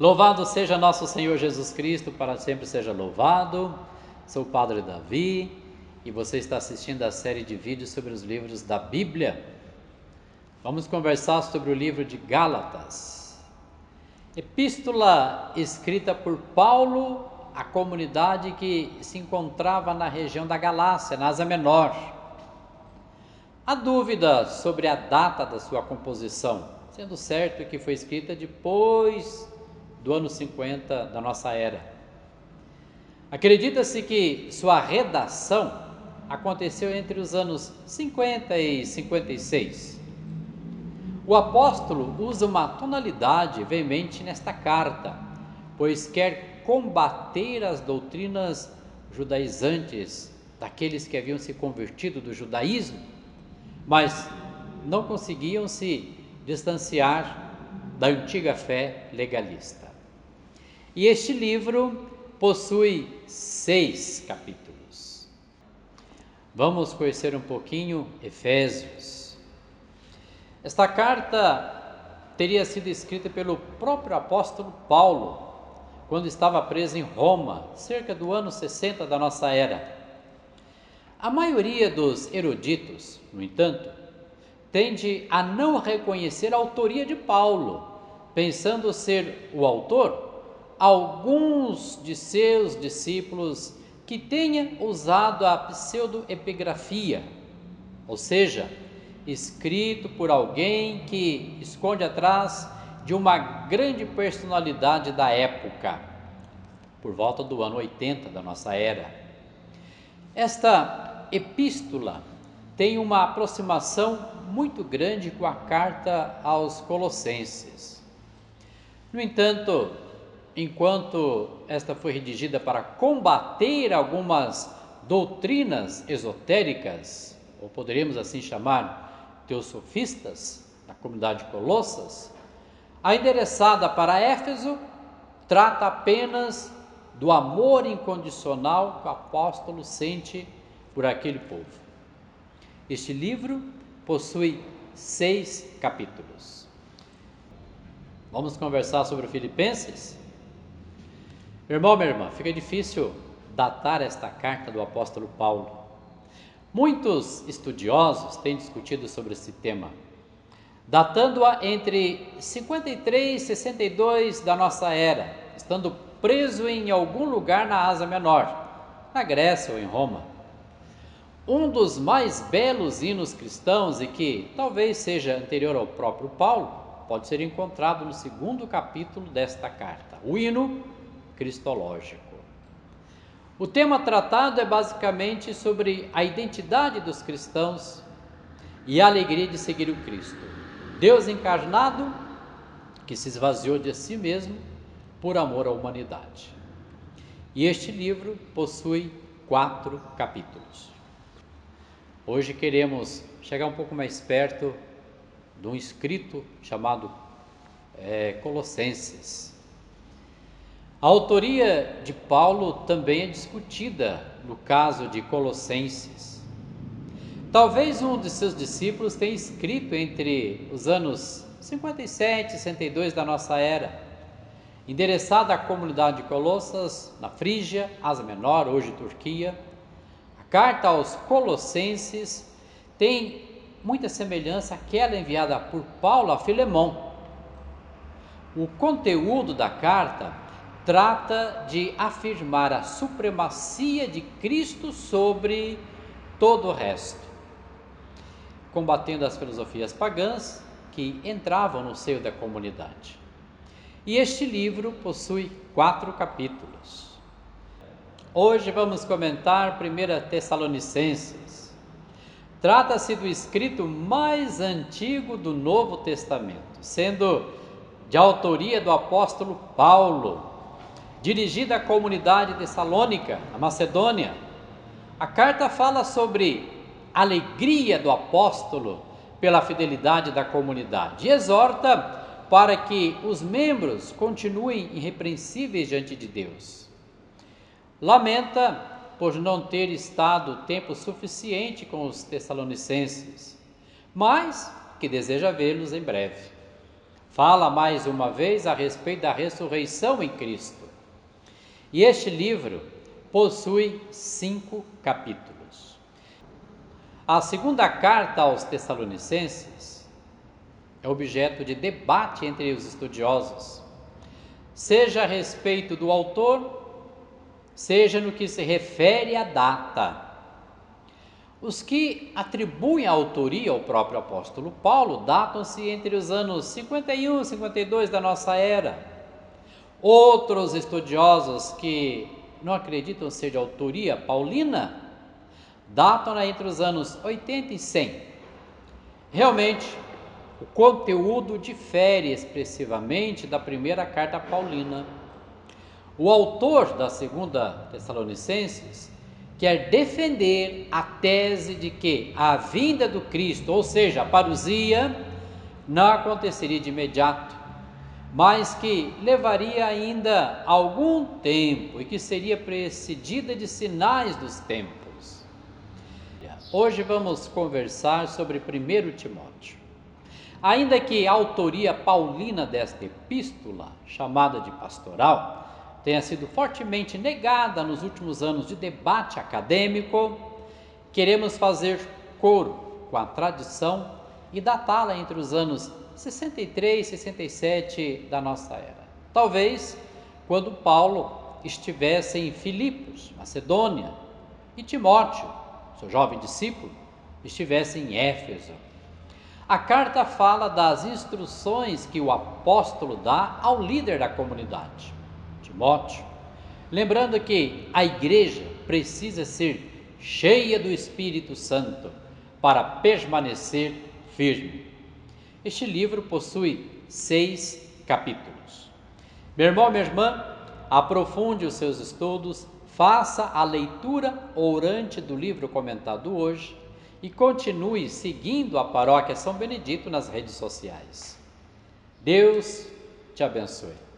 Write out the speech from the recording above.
Louvado seja nosso Senhor Jesus Cristo, para sempre seja louvado. Sou o Padre Davi e você está assistindo a série de vídeos sobre os livros da Bíblia. Vamos conversar sobre o livro de Gálatas. Epístola escrita por Paulo à comunidade que se encontrava na região da Galácia, na Ásia Menor. Há dúvida sobre a data da sua composição, sendo certo que foi escrita depois do ano 50 da nossa era. Acredita-se que sua redação aconteceu entre os anos 50 e 56. O apóstolo usa uma tonalidade veemente nesta carta, pois quer combater as doutrinas judaizantes daqueles que haviam se convertido do judaísmo, mas não conseguiam se distanciar da antiga fé legalista. E este livro possui seis capítulos. Vamos conhecer um pouquinho Efésios. Esta carta teria sido escrita pelo próprio apóstolo Paulo, quando estava preso em Roma, cerca do ano 60 da nossa era. A maioria dos eruditos, no entanto, tende a não reconhecer a autoria de Paulo, pensando ser o autor alguns de seus discípulos que tenha usado a pseudoepigrafia, ou seja, escrito por alguém que esconde atrás de uma grande personalidade da época, por volta do ano 80 da nossa era. Esta epístola tem uma aproximação muito grande com a carta aos Colossenses. No entanto, enquanto esta foi redigida para combater algumas doutrinas esotéricas, ou poderíamos assim chamar teosofistas, da comunidade de Colossas, a endereçada para Éfeso trata apenas do amor incondicional que o apóstolo sente por aquele povo. Este livro possui seis capítulos. Vamos conversar sobre Filipenses? Irmão, minha irmã, fica difícil datar esta carta do apóstolo Paulo. Muitos estudiosos têm discutido sobre esse tema, datando-a entre 53 e 62 da nossa era, estando preso em algum lugar na Ásia Menor, na Grécia ou em Roma. Um dos mais belos hinos cristãos e que talvez seja anterior ao próprio Paulo, pode ser encontrado no segundo capítulo desta carta. O hino cristológico. O tema tratado é basicamente sobre a identidade dos cristãos e a alegria de seguir o Cristo. Deus encarnado que se esvaziou de si mesmo por amor à humanidade. E este livro possui quatro capítulos. Hoje queremos chegar um pouco mais perto de um escrito chamado é, Colossenses. A autoria de Paulo também é discutida no caso de Colossenses. Talvez um de seus discípulos tenha escrito entre os anos 57 e 62 da nossa era, endereçada à comunidade de Colossas, na Frígia, Ásia Menor, hoje Turquia. A carta aos Colossenses tem muita semelhança àquela enviada por Paulo a Filemão. O conteúdo da carta trata de afirmar a supremacia de Cristo sobre todo o resto, combatendo as filosofias pagãs que entravam no seio da comunidade. E este livro possui quatro capítulos. Hoje vamos comentar 1 Tessalonicenses. Trata-se do escrito mais antigo do Novo Testamento, sendo de autoria do apóstolo Paulo, dirigida à comunidade tessalônica, a Macedônia. A carta fala sobre a alegria do apóstolo pela fidelidade da comunidade e exorta para que os membros continuem irrepreensíveis diante de Deus. Lamenta por não ter estado tempo suficiente com os tessalonicenses, mas que deseja vê-los em breve. Fala mais uma vez a respeito da ressurreição em Cristo. E este livro possui cinco capítulos. A segunda carta aos Tessalonicenses é objeto de debate entre os estudiosos, seja a respeito do autor, seja no que se refere à data. Os que atribuem a autoria ao próprio apóstolo Paulo datam-se entre os anos 51 e 52 da nossa era. Outros estudiosos que não acreditam ser de autoria paulina datam-na entre os anos 80 e 100. Realmente, o conteúdo difere expressivamente da primeira carta paulina. O autor da segunda Tessalonicenses quer defender a tese de que a vinda do Cristo, ou seja, a parousia, não aconteceria de imediato, mas que levaria ainda algum tempo e que seria precedida de sinais dos tempos. Hoje vamos conversar sobre 1 Timóteo. Ainda que a autoria paulina desta epístola, chamada de pastoral, tenha sido fortemente negada nos últimos anos de debate acadêmico, queremos fazer coro com a tradição e datá-la entre os anos 63 e 67 da nossa era. Talvez quando Paulo estivesse em Filipos, Macedônia, e Timóteo, seu jovem discípulo, estivesse em Éfeso. A carta fala das instruções que o apóstolo dá ao líder da comunidade. Timóteo, lembrando que a igreja precisa ser cheia do Espírito Santo para permanecer firme. Este livro possui seis capítulos. Meu irmão, minha irmã, aprofunde os seus estudos, faça a leitura orante do livro comentado hoje e continue seguindo a paróquia São Benedito nas redes sociais. Deus te abençoe.